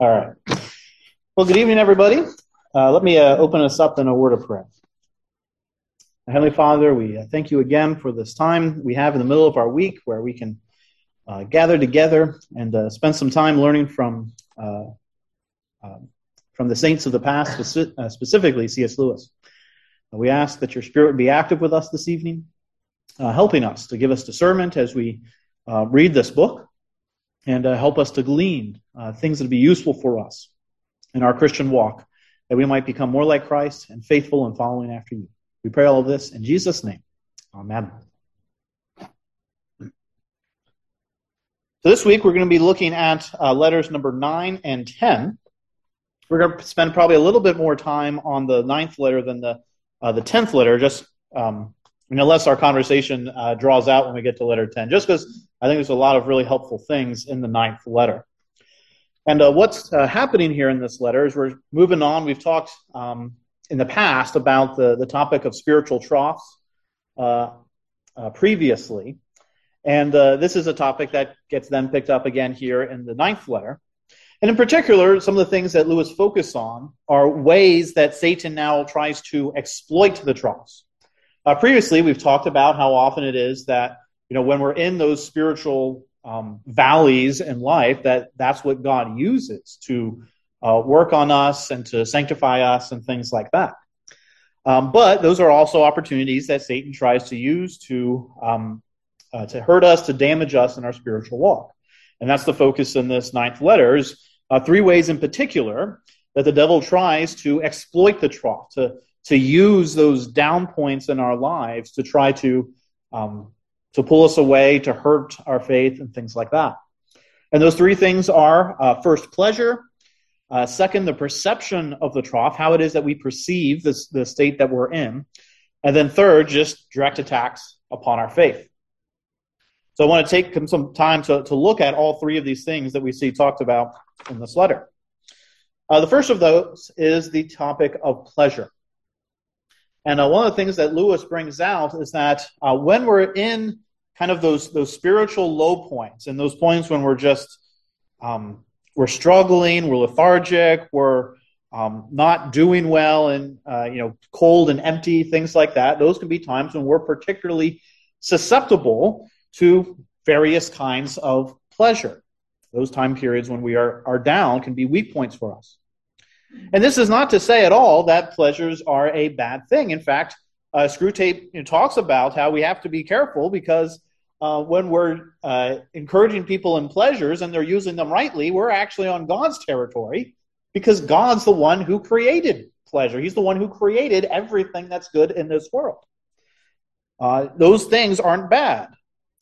All right. Well, good evening, everybody. Uh, let me uh, open us up in a word of prayer. Heavenly Father, we uh, thank you again for this time we have in the middle of our week where we can uh, gather together and uh, spend some time learning from uh, from the saints of the past, speci- specifically C.S. Lewis. we ask that your Spirit be active with us this evening, helping us to give us discernment as we read this book and help us to glean uh, things that will be useful for us in our Christian walk, that we might become more like Christ and faithful in following after you. We pray all of this in Jesus' name. Amen. So this week we're going to be looking at uh, letters number 9 and 10. We're going to spend probably a little bit more time on the ninth letter than the uh, the tenth letter, just um, unless our conversation uh, draws out when we get to letter 10, just because I think there's a lot of really helpful things in the ninth letter. And uh, what's uh, happening here in this letter is we're moving on. We've talked um, in the past about the, the topic of spiritual troughs uh, uh previously. And uh, this is a topic that gets then picked up again here in the ninth letter. And in particular, some of the things that Lewis focuses on are ways that Satan now tries to exploit the troughs. Uh, previously, we've talked about how often it is that you know when we're in those spiritual um, valleys in life, that that's what God uses to uh, work on us and to sanctify us and things like that. Um, but those are also opportunities that Satan tries to use to um, uh, to hurt us, to damage us in our spiritual walk, and that's the focus in this ninth letter. Is uh, three ways in particular that the devil tries to exploit the trough to to use those down points in our lives to try to um, to pull us away, to hurt our faith, and things like that. And those three things are uh, first, pleasure. Uh, second, the perception of the trough, how it is that we perceive this, the state that we're in. And then third, just direct attacks upon our faith. So I want to take some time to, to look at all three of these things that we see talked about in this letter. Uh, the first of those is the topic of pleasure. And uh, one of the things that Lewis brings out is that uh, when we're in kind of those those spiritual low points and those points when we're just um, we're struggling, we're lethargic, we're um, not doing well, and uh, you know, cold and empty, things like that. Those can be times when we're particularly susceptible to various kinds of pleasure. Those time periods when we are, are down can be weak points for us. And this is not to say at all that pleasures are a bad thing. In fact, uh, Screwtape you know, talks about how we have to be careful because uh, when we're uh, encouraging people in pleasures and they're using them rightly, we're actually on God's territory because God's the one who created pleasure. He's the one who created everything that's good in this world. Uh, those things aren't bad.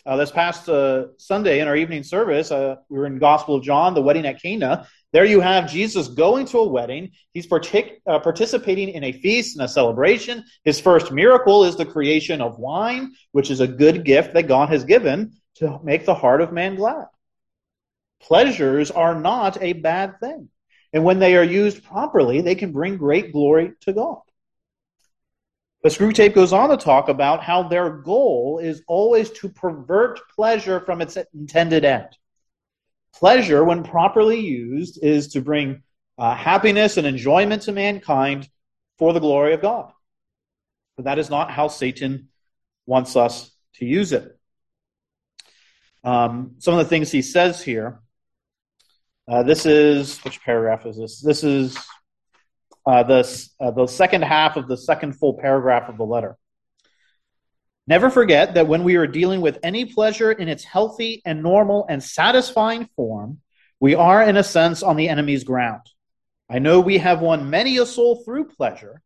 Uh, this past uh, Sunday in our evening service, uh, we were in Gospel of John, the wedding at Cana. There you have Jesus going to a wedding. He's partic- uh, participating in a feast and a celebration. His first miracle is the creation of wine, which is a good gift that God has given to make the heart of man glad. Pleasures are not a bad thing. And when they are used properly, they can bring great glory to God. The Screwtape goes on to talk about how their goal is always to pervert pleasure from its intended end. Pleasure, when properly used, is to bring uh, happiness and enjoyment to mankind for the glory of God. But that is not how Satan wants us to use it. Um, some of the things he says here. Uh, this is which paragraph is this? This is uh, the, uh, the second half of the second full paragraph of the letter. Never forget that when we are dealing with any pleasure in its healthy and normal and satisfying form, we are, in a sense, on the enemy's ground. I know we have won many a soul through pleasure.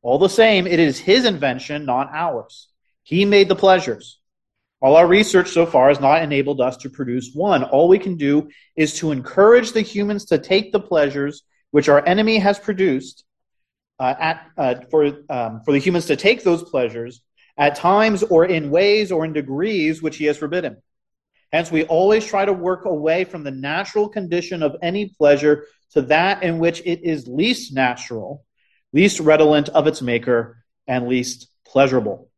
All the same, it is his invention, not ours. He made the pleasures. All our research so far has not enabled us to produce one. All we can do is to encourage the humans to take the pleasures which our enemy has produced uh, at, uh, for, um, for the humans to take those pleasures at times or in ways or in degrees which he has forbidden. Hence, we always try to work away from the natural condition of any pleasure to that in which it is least natural, least redolent of its maker, and least pleasurable.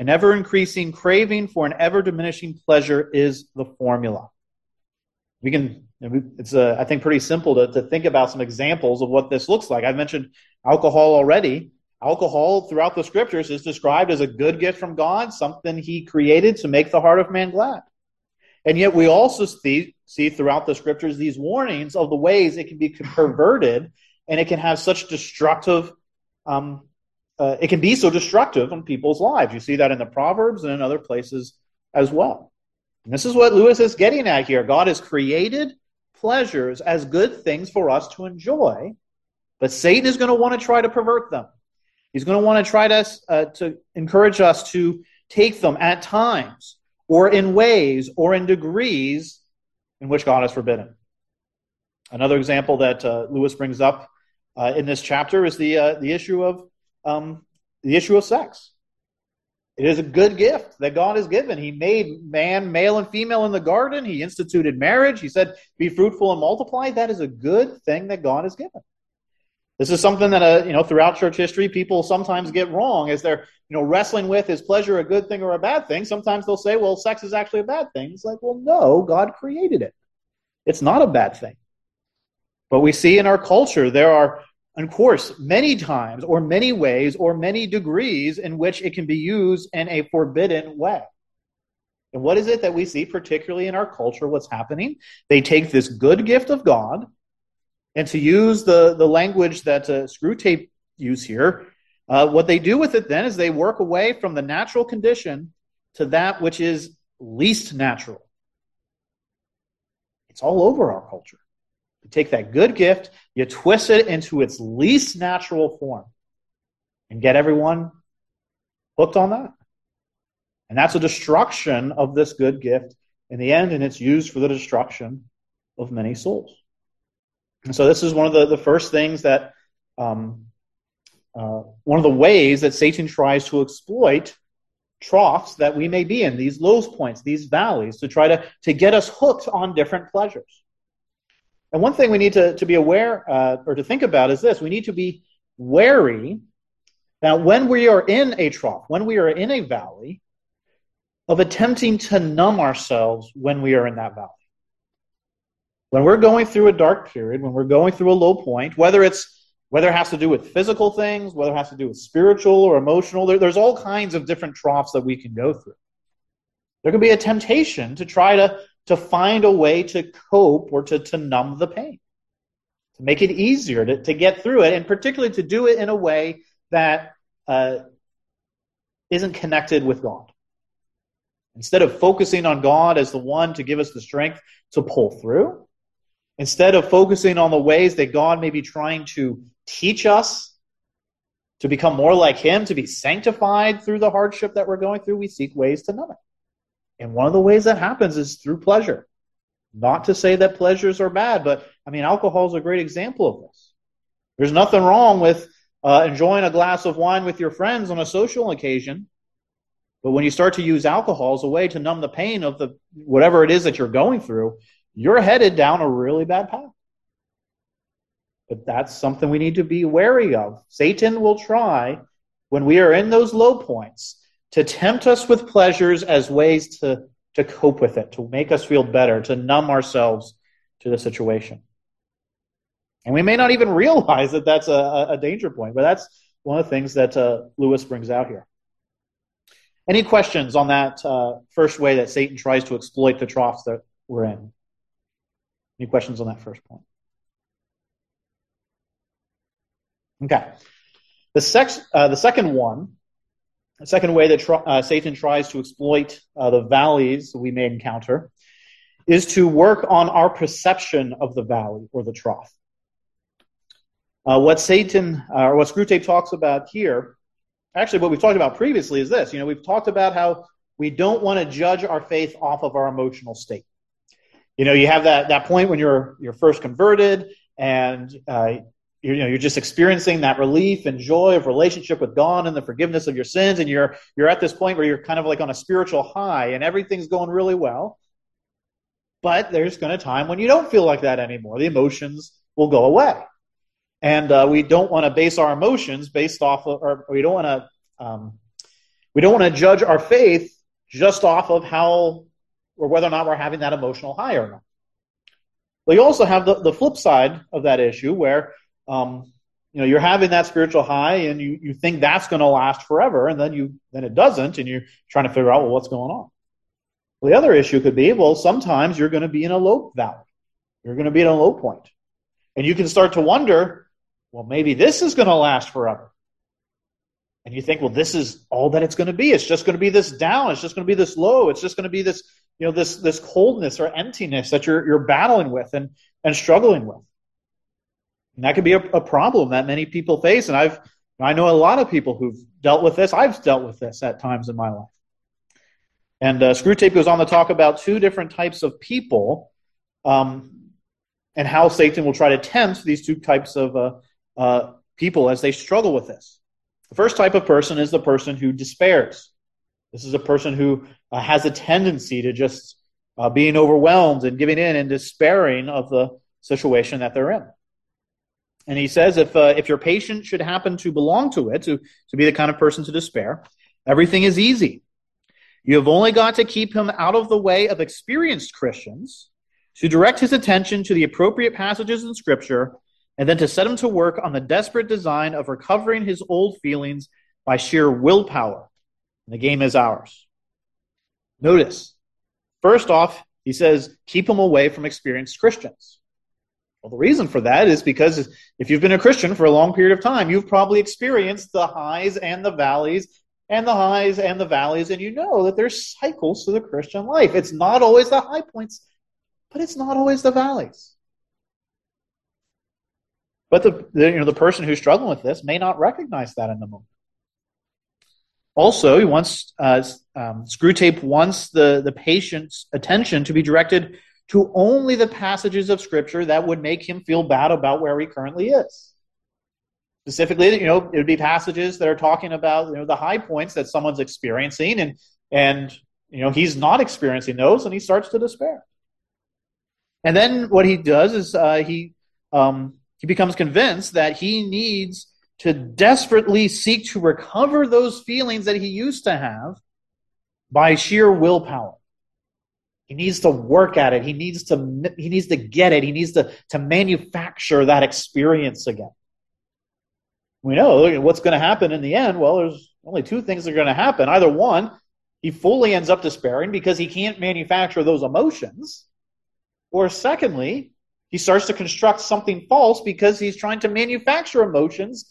An ever increasing craving for an ever diminishing pleasure is the formula. We can it's, uh, I think, pretty simple to, to think about some examples of what this looks like. I've mentioned alcohol already. Alcohol throughout the scriptures is described as a good gift from God, something He created to make the heart of man glad. And yet we also see, see throughout the scriptures these warnings of the ways it can be perverted and it can have such destructive, um, uh, it can be so destructive on people's lives. You see that in the Proverbs and in other places as well. And this is what Lewis is getting at here. God has created pleasures as good things for us to enjoy, but Satan is going to want to try to pervert them. He's going to want to try to, uh, to encourage us to take them at times or in ways or in degrees in which God has forbidden. Another example that uh, Lewis brings up uh, in this chapter is the, uh, the, issue of, um, the issue of sex. It is a good gift that God has given. He made man, male and female in the garden. He instituted marriage. He said, be fruitful and multiply. That is a good thing that God has given. This is something that, uh, you know, throughout church history, people sometimes get wrong as they're, you know, wrestling with is pleasure a good thing or a bad thing? Sometimes they'll say, well, sex is actually a bad thing. It's like, well, no, God created it. It's not a bad thing. But we see in our culture, there are of course, many times or many ways or many degrees in which it can be used in a forbidden way. And what is it that we see, particularly in our culture, what's happening? They take this good gift of God, and to use the, the language that uh, Screwtape use here, uh, what they do with it then is they work away from the natural condition to that which is least natural. It's all over our culture. You take that good gift, you twist it into its least natural form, and get everyone hooked on that. And that's a destruction of this good gift in the end, and it's used for the destruction of many souls. And so, this is one of the, the first things that, um, uh, one of the ways that Satan tries to exploit troughs that we may be in, these low points, these valleys, to try to, to get us hooked on different pleasures. And one thing we need to, to be aware uh, or to think about is this we need to be wary that when we are in a trough, when we are in a valley, of attempting to numb ourselves when we are in that valley. When we're going through a dark period, when we're going through a low point, whether it's whether it has to do with physical things, whether it has to do with spiritual or emotional, there, there's all kinds of different troughs that we can go through. There can be a temptation to try to to find a way to cope or to, to numb the pain, to make it easier to, to get through it, and particularly to do it in a way that uh, not connected with God. Instead of focusing on God as the one to give us the strength to pull through, instead of focusing on the ways that God may be trying to teach us to become more like Him, to be sanctified through the hardship that we're going through, we seek ways to numb it. And one of the ways that happens is through pleasure. Not to say that pleasures are bad, but I mean, alcohol is a great example of this. There's nothing wrong with uh, enjoying a glass of wine with your friends on a social occasion. But when you start to use alcohol as a way to numb the pain of the whatever it is that you're going through, you're headed down a really bad path. But that's something we need to be wary of. Satan will try when we are in those low points to tempt us with pleasures as ways to, to cope with it, to make us feel better, to numb ourselves to the situation. And we may not even realize that that's a, a danger point, but that's one of the things that uh, Lewis brings out here. Any questions on that uh, first way that Satan tries to exploit the troughs that we're in? Any questions on that first point? Okay. The, sex, uh, the second one the second way that uh, Satan tries to exploit uh, the valleys we may encounter is to work on our perception of the valley or the trough. Uh, what Satan, uh, or what Screwtape talks about here, actually what we've talked about previously is this. You know, we've talked about how we don't want to judge our faith off of our emotional state. You know, you have that, that point when you're, you're first converted and uh, you're, know, you're just experiencing that relief and joy of relationship with God and the forgiveness of your sins. And you're, you're at this point where you're kind of like on a spiritual high and everything's going really well. But there's going to time when you don't feel like that anymore. The emotions will go away. And uh, we don't want to base our emotions based off of, or we don't want to, um, we don't want to judge our faith just off of how or whether or not we're having that emotional high or not. Well, you also have the, the flip side of that issue where um, you know you're having that spiritual high and you, you think that's going to last forever and then you then it doesn't and you're trying to figure out well what's going on. Well, the other issue could be well sometimes you're going to be in a low valley. You're going to be in a low point. And you can start to wonder, well maybe this is going to last forever. And you think, well, this is all that it's going to be. It's just going to be this down. It's just going to be this low. It's just going to be this you know this this coldness or emptiness that you're you're battling with and and struggling with and that could be a, a problem that many people face and i've i know a lot of people who've dealt with this i've dealt with this at times in my life and uh, Screwtape goes on to talk about two different types of people um, and how satan will try to tempt these two types of uh, uh, people as they struggle with this the first type of person is the person who despairs this is a person who uh, has a tendency to just uh, being overwhelmed and giving in and despairing of the situation that they're in. And he says if, uh, if your patient should happen to belong to it, to, to be the kind of person to despair, everything is easy. You have only got to keep him out of the way of experienced Christians, to direct his attention to the appropriate passages in Scripture, and then to set him to work on the desperate design of recovering his old feelings by sheer willpower. And the game is ours. Notice, first off, he says, keep him away from experienced Christians. Well, the reason for that is because if you've been a Christian for a long period of time, you've probably experienced the highs and the valleys and the highs and the valleys, and you know that there's cycles to the Christian life. It's not always the high points, but it's not always the valleys. But the, the you know the person who's struggling with this may not recognize that in the moment. Also, he wants uh, um, Screwtape wants the, the patient's attention to be directed to only the passages of Scripture that would make him feel bad about where he currently is. Specifically, you know, it would be passages that are talking about you know the high points that someone's experiencing, and and you know he's not experiencing those, and he starts to despair. And then what he does is uh, he um, he becomes convinced that he needs to desperately seek to recover those feelings that he used to have by sheer willpower. He needs to work at it. He needs to he needs to get it. He needs to, to manufacture that experience again. We know what's going to happen in the end. Well, there's only two things that are going to happen. Either one, he fully ends up despairing because he can't manufacture those emotions. Or secondly, he starts to construct something false because he's trying to manufacture emotions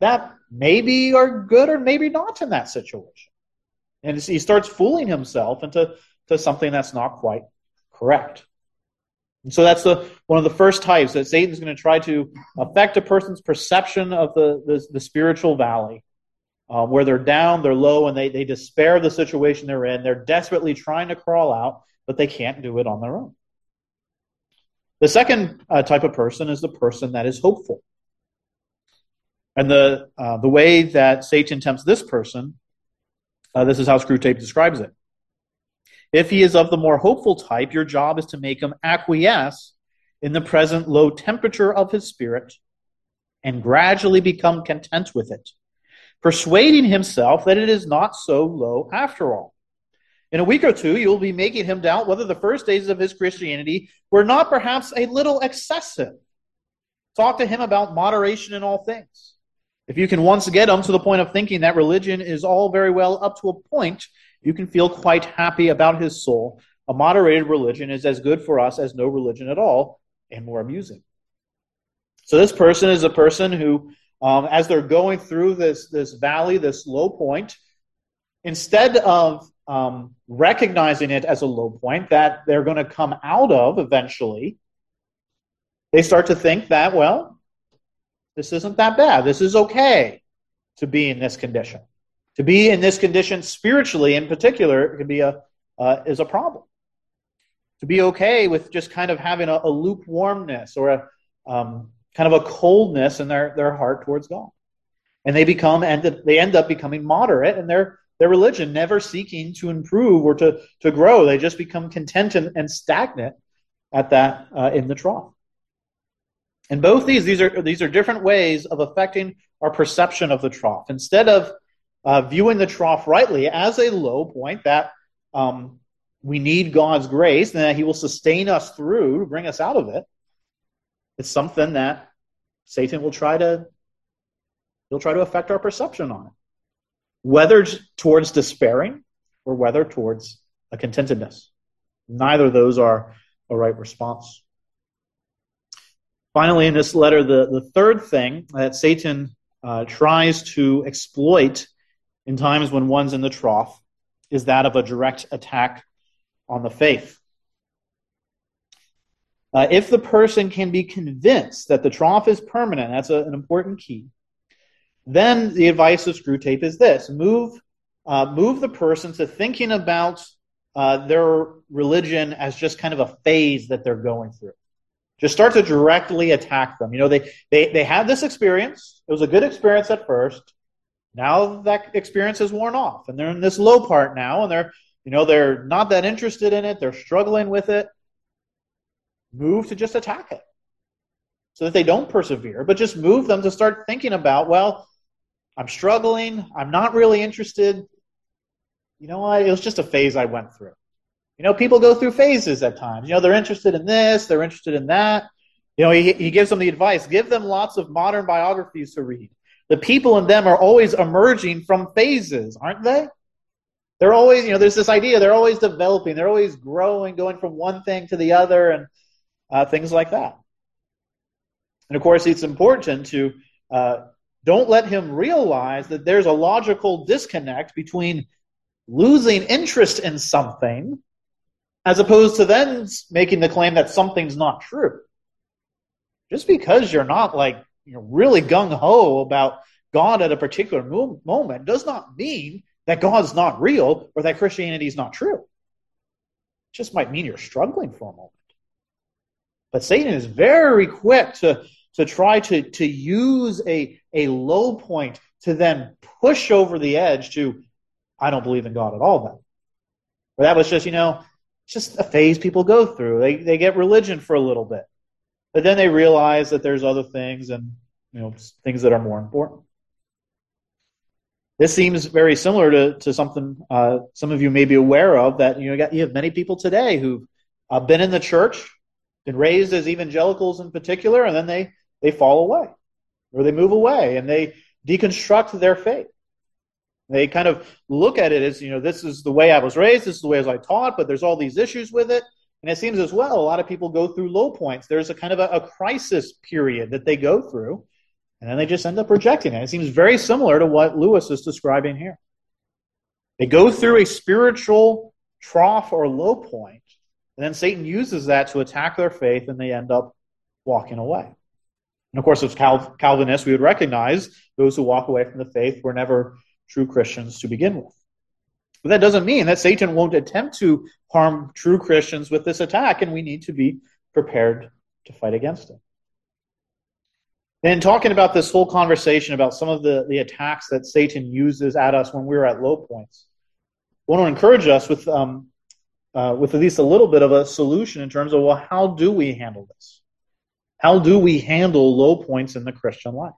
that maybe are good or maybe not in that situation. And he starts fooling himself into to something that's not quite correct. And so that's the one of the first types that Satan's going to try to affect a person's perception of the, the, the spiritual valley, uh, where they're down, they're low, and they, they despair of the situation they're in. They're desperately trying to crawl out, but they can't do it on their own. The second uh, type of person is the person that is hopeful. And the, uh, the way that Satan tempts this person, uh, this is how Screwtape describes it. If he is of the more hopeful type, your job is to make him acquiesce in the present low temperature of his spirit and gradually become content with it, persuading himself that it is not so low after all. In a week or two, you will be making him doubt whether the first days of his Christianity were not perhaps a little excessive. Talk to him about moderation in all things. If you can once get him to the point of thinking that religion is all very well up to a point, you can feel quite happy about his soul. A moderated religion is as good for us as no religion at all, and more amusing. So this person is a person who, um, as they're going through this this valley, this low point, instead of um, recognizing it as a low point that they're going to come out of eventually, they start to think that well, this isn't that bad. This is okay to be in this condition. To be in this condition spiritually, in particular, it can be a uh, is a problem. To be okay with just kind of having a, a lukewarmness or a um, kind of a coldness in their, their heart towards God, and they become and they end up becoming moderate in their their religion, never seeking to improve or to to grow. They just become content and, and stagnant at that uh, in the trough. And both these, these are, these are different ways of affecting our perception of the trough. Instead of uh, viewing the trough rightly as a low point that um, we need God's grace and that He will sustain us through to bring us out of it, it's something that Satan will try to he'll try to affect our perception on it. Whether towards despairing or whether towards a contentedness. Neither of those are a right response. Finally, in this letter, the, the third thing that Satan uh, tries to exploit in times when one's in the trough is that of a direct attack on the faith. Uh, if the person can be convinced that the trough is permanent, that's a, an important key, then the advice of Screwtape is this move, uh, move the person to thinking about uh, their religion as just kind of a phase that they're going through. Just start to directly attack them. You know, they, they, they had this experience. It was a good experience at first. Now that experience has worn off and they're in this low part now and they're, you know, they're not that interested in it. They're struggling with it. Move to just attack it so that they don't persevere, but just move them to start thinking about, well, I'm struggling. I'm not really interested. You know what? It was just a phase I went through. You know, people go through phases at times. You know, they're interested in this, they're interested in that. You know, he, he gives them the advice give them lots of modern biographies to read. The people in them are always emerging from phases, aren't they? They're always, you know, there's this idea they're always developing, they're always growing, going from one thing to the other, and uh, things like that. And of course, it's important to uh, don't let him realize that there's a logical disconnect between losing interest in something as opposed to then making the claim that something's not true. Just because you're not like you know, really gung ho about God at a particular mo- moment does not mean that God's not real or that Christianity is not true. It just might mean you're struggling for a moment. But Satan is very quick to, to try to, to use a, a low point to then push over the edge to, I don't believe in God at all then. But that was just, you know, just a phase people go through. They they get religion for a little bit, but then they realize that there's other things and you know things that are more important. This seems very similar to to something uh, some of you may be aware of. That you know you, have many people today who've uh, been in the church, been raised as evangelicals in particular, and then they they fall away or they move away and they deconstruct their faith. They kind of look at it as, you know, this is the way I was raised, this is the way I taught, but there's all these issues with it. And it seems as well, a lot of people go through low points. There's a kind of a, a crisis period that they go through, and then they just end up rejecting it. It seems very similar to what Lewis is describing here. They go through a spiritual trough or low point, and then Satan uses that to attack their faith, and they end up walking away. And of course, as Cal- Calvinists, we would recognize those who walk away from the faith were never true Christians to begin with. But that doesn't mean that Satan won't attempt to harm true Christians with this attack, and we need to be prepared to fight against it. And talking about this whole conversation about some of the, the attacks that Satan uses at us when we're at low points, I want to encourage us with, um, uh, with at least a little bit of a solution in terms of, well, how do we handle this? How do we handle low points in the Christian life?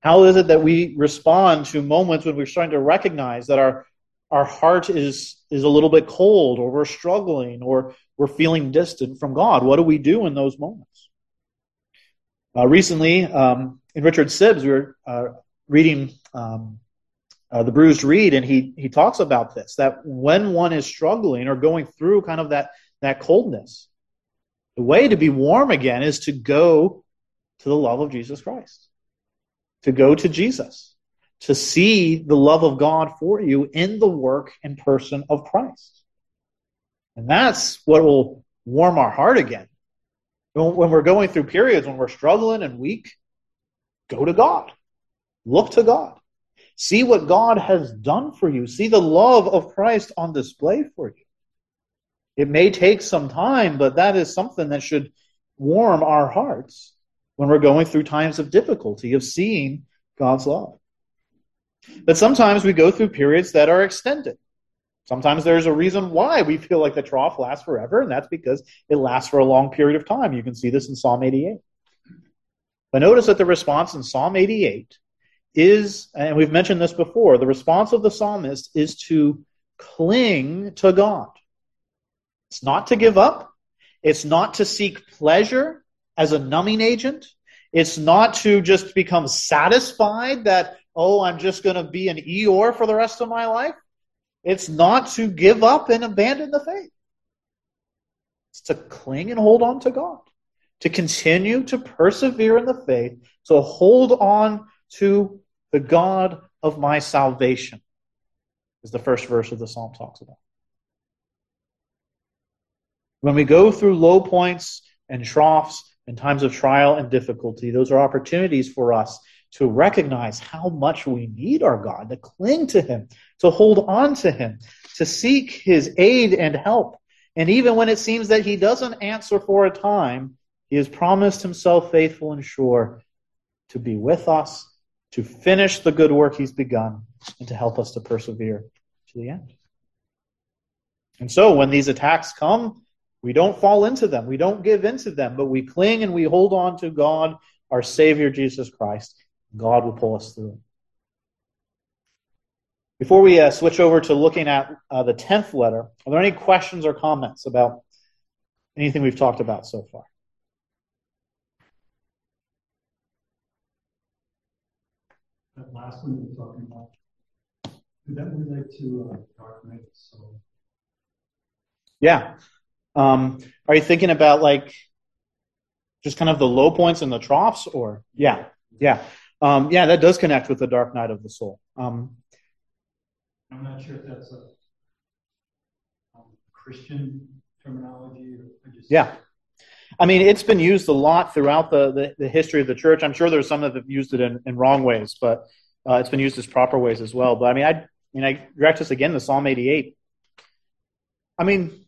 How is it that we respond to moments when we're starting to recognize that our our heart is is a little bit cold or we're struggling or we're feeling distant from God? What do we do in those moments? Uh, recently, um, in Richard Sibbes, we were uh, reading um, uh, the Bruised Reed, and he he talks about this that when one is struggling or going through kind of that that coldness, the way to be warm again is to go to the love of Jesus Christ to go to Jesus, to see the love of God for you in the work and person of Christ. And that's what will warm our heart again. When we're going through periods when we're struggling and weak, go to God. Look to God. See what God has done for you. See the love of Christ on display for you. It may take some time, but that is something that should warm our hearts when we're going through times of difficulty, of seeing God's love. But sometimes we go through periods that are extended. Sometimes there's a reason why we feel like the trough lasts forever, and that's because it lasts for a long period of time. You can see this in Psalm 88. But notice that the response in Psalm 88 is, and we've mentioned this before, the response of the psalmist is to cling to God. It's not to give up. It's not to seek pleasure as a numbing agent. It's not to just become satisfied that, oh, I'm just going to be an Eeyore for the rest of my life. It's not to give up and abandon the faith. It's to cling and hold on to God, to continue to persevere in the faith, to hold on to the God of my salvation, is the first verse of the psalm talks about. When we go through low points and troughs and times of trial and difficulty, those are opportunities for us to recognize how much we need our God, to cling to Him, to hold on to Him, to seek His aid and help. And even when it seems that He doesn't answer for a time, He has promised Himself faithful and sure to be with us, to finish the good work He's begun, and to help us to persevere to the end. And so when these attacks come, we don't fall into them. We don't give into them, but we cling and we hold on to God, our Savior, Jesus Christ. God will pull us through. Before we uh, switch over to looking at uh, the 10th letter, are there any questions or comments about anything we've talked about so far? That last one you were talking about, did that relate to uh, dark night So, Yeah. Um, are you thinking about like just kind of the low points and the troughs, or yeah, yeah, um, yeah, that does connect with the dark night of the soul. Um, I'm not sure if that's a um, Christian terminology. Or just... Yeah, I mean it's been used a lot throughout the, the, the history of the church. I'm sure there's some that have used it in, in wrong ways, but uh, it's been used as proper ways as well. But I mean, I, I mean, I direct us again to Psalm 88. I mean,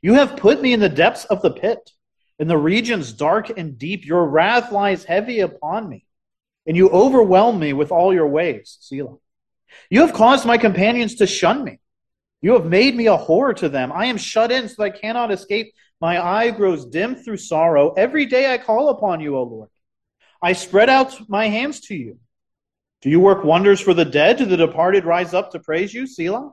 You have put me in the depths of the pit, in the regions dark and deep. Your wrath lies heavy upon me, and you overwhelm me with all your ways. Selah. You have caused my companions to shun me. You have made me a horror to them. I am shut in so that I cannot escape. My eye grows dim through sorrow. Every day I call upon you, O Lord. I spread out my hands to you. Do you work wonders for the dead? Do the departed rise up to praise you? Selah.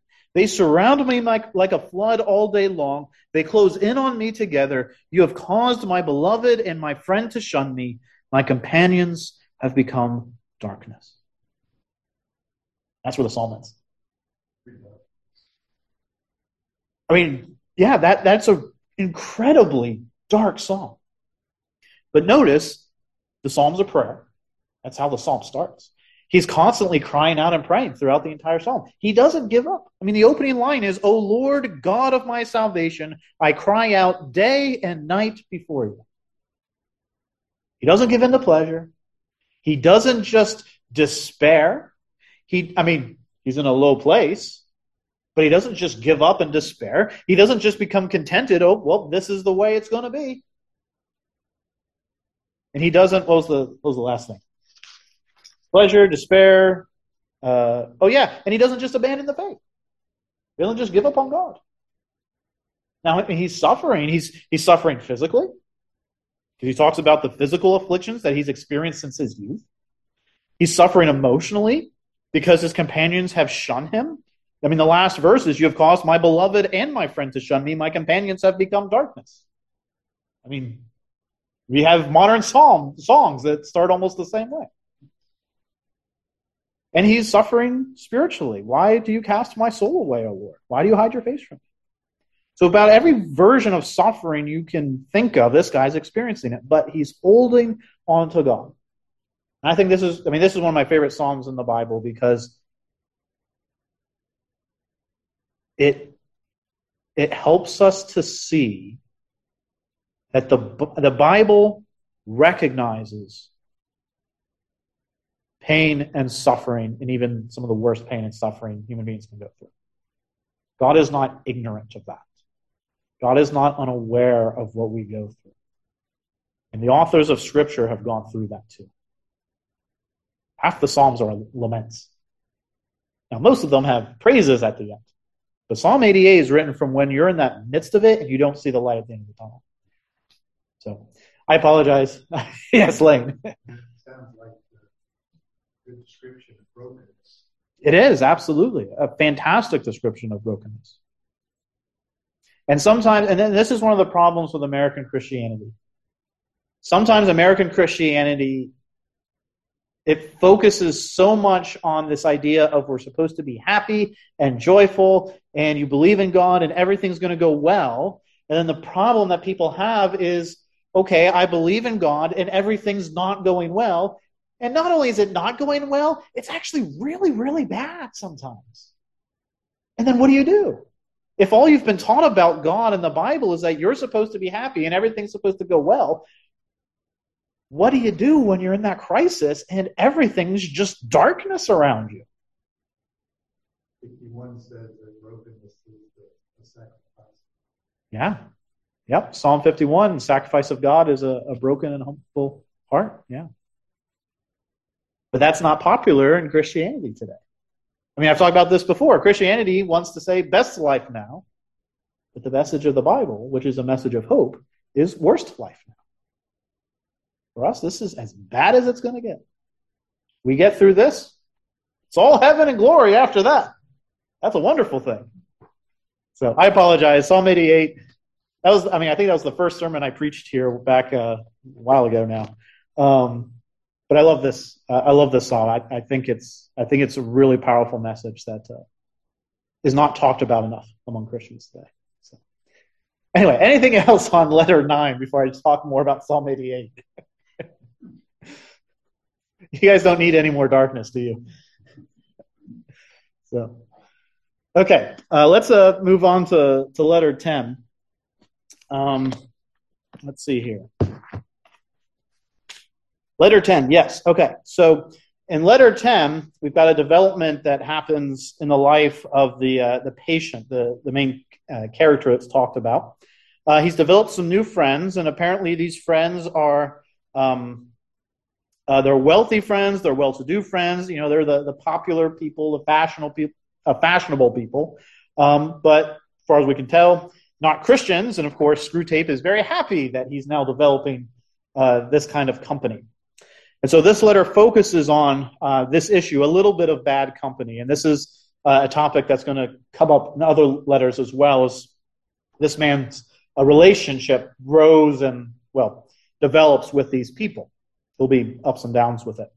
They surround me like, like a flood all day long. They close in on me together. You have caused my beloved and my friend to shun me. My companions have become darkness. That's where the psalm ends. I mean, yeah, that, that's an incredibly dark psalm. But notice the psalm's a prayer. That's how the psalm starts. He's constantly crying out and praying throughout the entire psalm. He doesn't give up. I mean, the opening line is, O Lord, God of my salvation, I cry out day and night before you. He doesn't give in to pleasure. He doesn't just despair. He, I mean, he's in a low place, but he doesn't just give up and despair. He doesn't just become contented. Oh, well, this is the way it's going to be. And he doesn't, what was the, what was the last thing? Pleasure, despair. Uh, oh, yeah, and he doesn't just abandon the faith. He doesn't just give up on God. Now he's suffering. He's he's suffering physically because he talks about the physical afflictions that he's experienced since his youth. He's suffering emotionally because his companions have shunned him. I mean, the last verse is, "You have caused my beloved and my friend to shun me. My companions have become darkness." I mean, we have modern psalm songs that start almost the same way. And he's suffering spiritually. Why do you cast my soul away, O Lord? Why do you hide your face from me? So, about every version of suffering you can think of, this guy's experiencing it, but he's holding on to God. And I think this is, I mean, this is one of my favorite Psalms in the Bible because it, it helps us to see that the, the Bible recognizes pain and suffering, and even some of the worst pain and suffering human beings can go through. God is not ignorant of that. God is not unaware of what we go through. And the authors of Scripture have gone through that too. Half the Psalms are laments. Now, most of them have praises at the end. But Psalm 88 is written from when you're in that midst of it and you don't see the light at the end of the tunnel. So I apologize. yes, Lane. Good description of brokenness. It is, absolutely. A fantastic description of brokenness. And sometimes, and then this is one of the problems with American Christianity. Sometimes American Christianity, it focuses so much on this idea of we're supposed to be happy and joyful, and you believe in God, and everything's going to go well. And then the problem that people have is, okay, I believe in God, and everything's not going well. And not only is it not going well, it's actually really, really bad sometimes. And then what do you do? If all you've been taught about God in the Bible is that you're supposed to be happy and everything's supposed to go well, what do you do when you're in that crisis and everything's just darkness around you? 51 says that brokenness is the, the sacrifice. Yeah. Yep. Psalm 51, sacrifice of God is a, a broken and humble heart. Yeah. But that's not popular in Christianity today. I mean, I've talked about this before. Christianity wants to say best life now, but the message of the Bible, which is a message of hope, is worst life now. For us, this is as bad as it's going to get. We get through this, it's all heaven and glory after that. That's a wonderful thing. So I apologize. Psalm 88. That was, I mean, I think that was the first sermon I preached here back uh, a while ago now. Um, but I love this. Uh, I love this song. I, I, think it's I think it's a really powerful message that uh, is not talked about enough among Christians today. So, anyway, anything else on letter nine before I talk more about Psalm 88? you guys don't need any more darkness, do you? So, okay, uh, let's uh, move on to to letter ten. Um, let's see here. Letter 10, yes. Okay. So in letter 10, we've got a development that happens in the life of the, uh, the patient, the, the main uh, character that's talked about. Uh, he's developed some new friends, and apparently these friends are um, uh, they're wealthy friends, they're well-to-do friends. You know, they're the, the popular people, the fashionable people, uh, fashionable people. Um, but as far as we can tell, not Christians. And of course, Screwtape is very happy that he's now developing uh, this kind of company. And so this letter focuses on uh, this issue, a little bit of bad company. And this is uh, a topic that's going to come up in other letters as well as this man's a relationship grows and, well, develops with these people. There'll be ups and downs with it.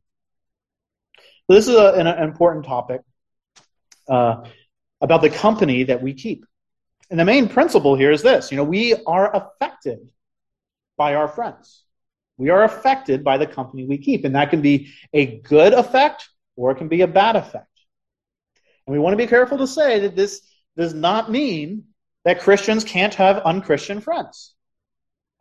So this is a, an, an, important topic uh, about the company that we keep. And the main principle here is this you know, we are affected by our friends. We are affected by the company we keep, and that can be a good effect or it can be a bad effect. And we want to be careful to say that this does not mean that Christians can't have unchristian friends.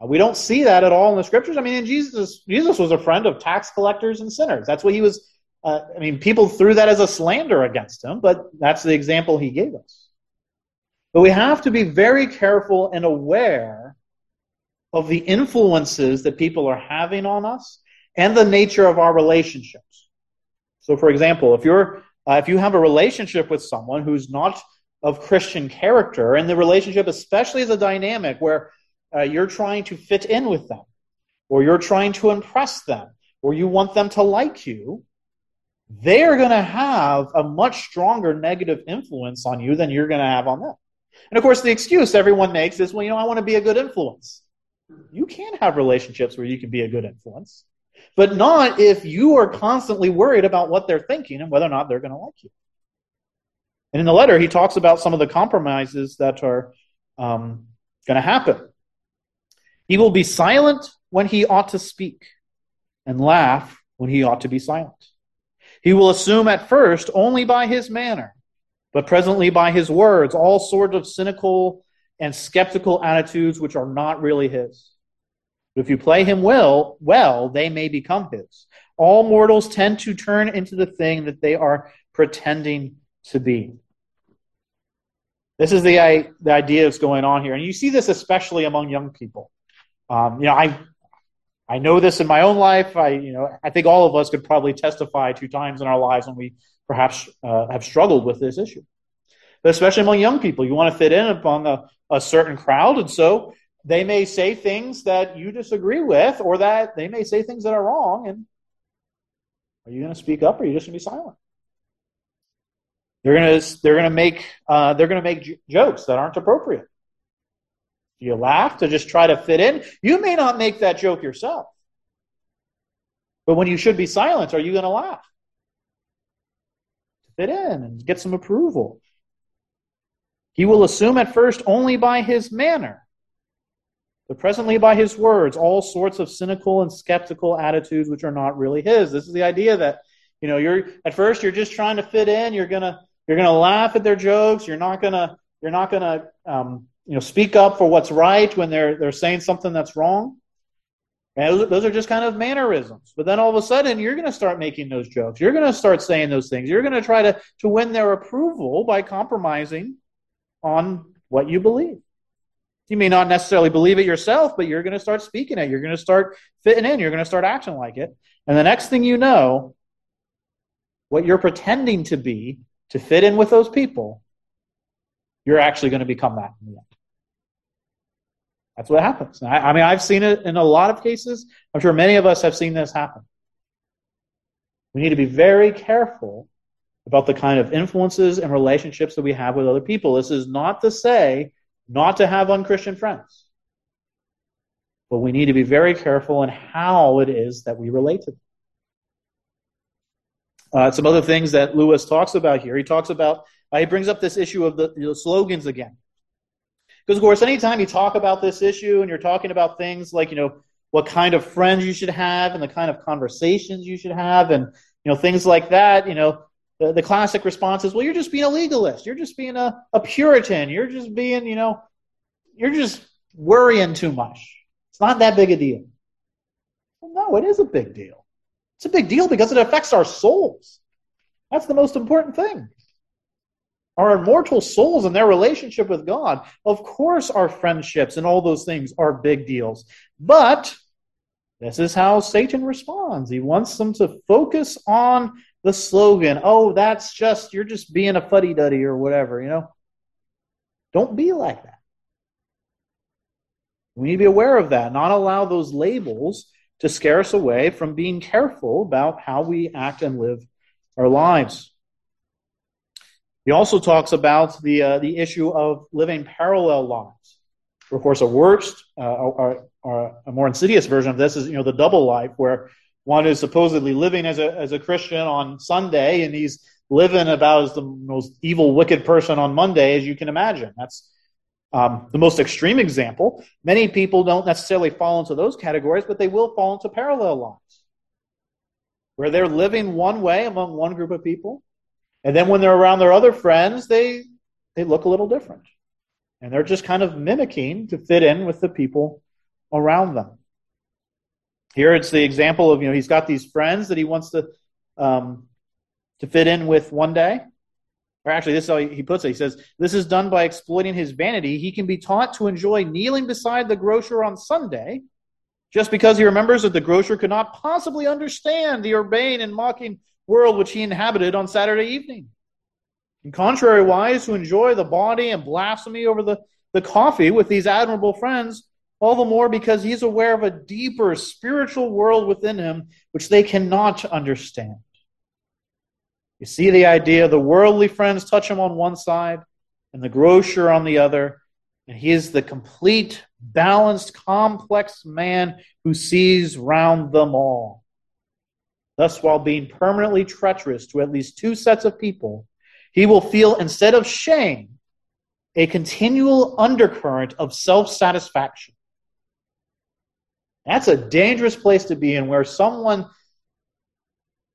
Uh, we don't see that at all in the scriptures. I mean, Jesus, Jesus was a friend of tax collectors and sinners. That's what he was. Uh, I mean, people threw that as a slander against him, but that's the example he gave us. But we have to be very careful and aware of the influences that people are having on us and the nature of our relationships. So, for example, if you're uh, if you have a relationship with someone who's not of Christian character, and the relationship especially is a dynamic where uh, you're trying to fit in with them, or you're trying to impress them, or you want them to like you, they're going to have a much stronger negative influence on you than you're going to have on them. And of course, the excuse everyone makes is, well, you know, I want to be a good influence. You can have relationships where you can be a good influence, but not if you are constantly worried about what they're thinking and whether or not they're going to like you. And in the letter, he talks about some of the compromises that are um, going to happen. He will be silent when he ought to speak, and laugh when he ought to be silent. He will assume at first only by his manner, but presently by his words, all sorts of cynical and skeptical attitudes which are not really his. But if you play him well, well, they may become his. All mortals tend to turn into the thing that they are pretending to be. This is the, the idea that's going on here. And you see this especially among young people. Um, you know, I, I know this in my own life. I, you know, I think all of us could probably testify two times in our lives when we perhaps uh, have struggled with this issue. But especially among young people, you want to fit in among a, a certain crowd. And so they may say things that you disagree with, or that they may say things that are wrong. And are you going to speak up, or are you just going to be silent? They're going to they're going to make uh, they're going to make j- jokes that aren't appropriate. Do you laugh to just try to fit in? You may not make that joke yourself, but when you should be silent, are you going to laugh to fit in and get some approval? He will assume at first only by his manner but presently by his words, all sorts of cynical and skeptical attitudes which are not really his. This is the idea that, you know, you're at first you're just trying to fit in. You're gonna you're gonna laugh at their jokes. You're not gonna you're not gonna um, you know speak up for what's right when they're they're saying something that's wrong. And those, are just kind of mannerisms. But then all of a sudden, you're going to start making those jokes. You're going to start saying those things. You're going to try to, to win their approval by compromising on what you believe. You may not necessarily believe it yourself, but you're going to start speaking it. You're going to start fitting in. You're going to start acting like it. And the next thing you know, what you're pretending to be to fit in with those people, you're actually going to become that in the end. That's what happens. I, I mean, I've seen it in a lot of cases. I'm sure many of us have seen this happen. We need to be very careful about the kind of influences and relationships that we have with other people. This is not to say not to have unchristian friends. But we need to be very careful in how it is that we relate to them. Uh, some other things that Lewis talks about here. He talks about, uh, he brings up this issue of the, the slogans again. Because, of course, anytime you talk about this issue and you're talking about things like, you know, what kind of friends you should have and the kind of conversations you should have and, you know, things like that, you know, the, the classic response is, well, you're just being a legalist. You're just being a, a Puritan. You're just being, you know, you're just worrying too much. It's not that big a deal. Well, no, it is a big deal. It's a big deal because it affects our souls. That's the most important thing. Our immortal souls and their relationship with God. Of course, our friendships and all those things are big deals. But this is how Satan responds. He wants them to focus on the slogan, oh, that's just, you're just being a fuddy duddy or whatever, you know? Don't be like that. We need to be aware of that, not allow those labels to scare us away from being careful about how we act and live our lives. He also talks about the, uh, the issue of living parallel lives. Of course, a worst, uh, or, or a more insidious version of this is, you know, the double life where one is supposedly living as a, as a Christian on Sunday, and he's living about as the most evil, wicked person on Monday as you can imagine. That's um, the most extreme example. Many people don't necessarily fall into those categories, but they will fall into parallel lines where they're living one way among one group of people, and then when they're around their other friends, they they look a little different, and they're just kind of mimicking to fit in with the people around them. Here it's the example of, you know, he's got these friends that he wants to, um, to fit in with one day. Or actually, this is how he puts it. He says, This is done by exploiting his vanity. He can be taught to enjoy kneeling beside the grocer on Sunday just because he remembers that the grocer could not possibly understand the urbane and mocking world which he inhabited on Saturday evening. And contrariwise, to enjoy the body and blasphemy over the, the coffee with these admirable friends all the more because he's aware of a deeper spiritual world within him which they cannot understand. You see the idea the worldly friends touch him on one side and the grocer on the other, and he is the complete, balanced, complex man who sees round them all. Thus, while being permanently treacherous to at least two sets of people, he will feel instead of shame, a continual undercurrent of self satisfaction. That's a dangerous place to be in where someone,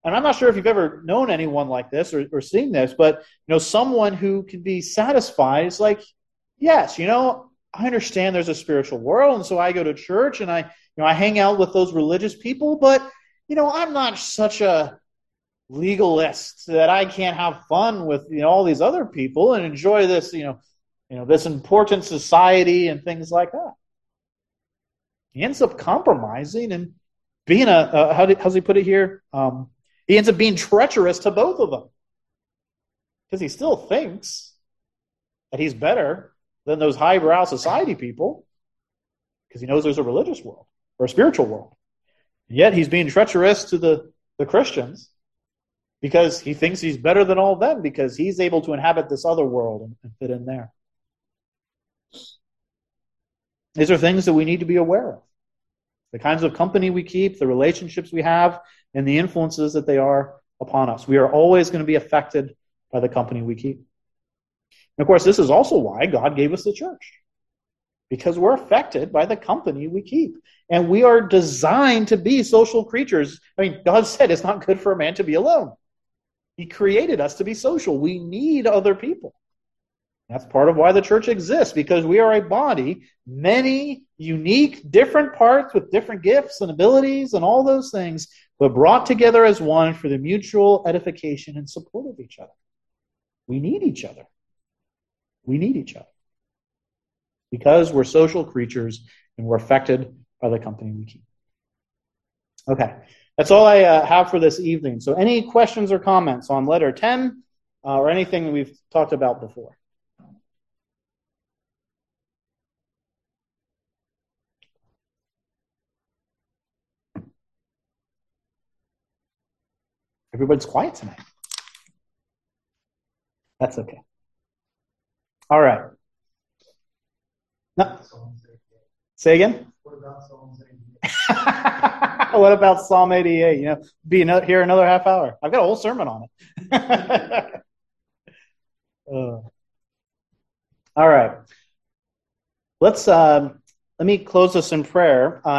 and I'm not sure if you've ever known anyone like this or, or seen this, but you know, someone who can be satisfied is like, yes, you know, I understand there's a spiritual world, and so I go to church and I, you know, I hang out with those religious people, but you know, I'm not such a legalist that I can't have fun with you know all these other people and enjoy this, you know, you know, this important society and things like that. He ends up compromising and being a, a how did, how's he put it here? Um, he ends up being treacherous to both of them because he still thinks that he's better than those highbrow society people because he knows there's a religious world or a spiritual world. And yet he's being treacherous to the, the Christians because he thinks he's better than all of them because he's able to inhabit this other world and, and fit in there. These are things that we need to be aware of. The kinds of company we keep, the relationships we have, and the influences that they are upon us. We are always going to be affected by the company we keep. And of course, this is also why God gave us the church. Because we're affected by the company we keep. And we are designed to be social creatures. I mean, God said it's not good for a man to be alone. He created us to be social. We need other people. That's part of why the church exists, because we are a body, many unique, different parts with different gifts and abilities and all those things, but brought together as one for the mutual edification and support of each other. We need each other. We need each other. Because we're social creatures and we're affected by the company we keep. Okay, that's all I uh, have for this evening. So, any questions or comments on letter 10 uh, or anything that we've talked about before? Everybody's quiet tonight. That's okay. All right. No. Say again? What about Psalm 88? what about Psalm 88? You know, be here another half hour. I've got a whole sermon on it. uh, all right. Let's um, let me close this in prayer. Uh,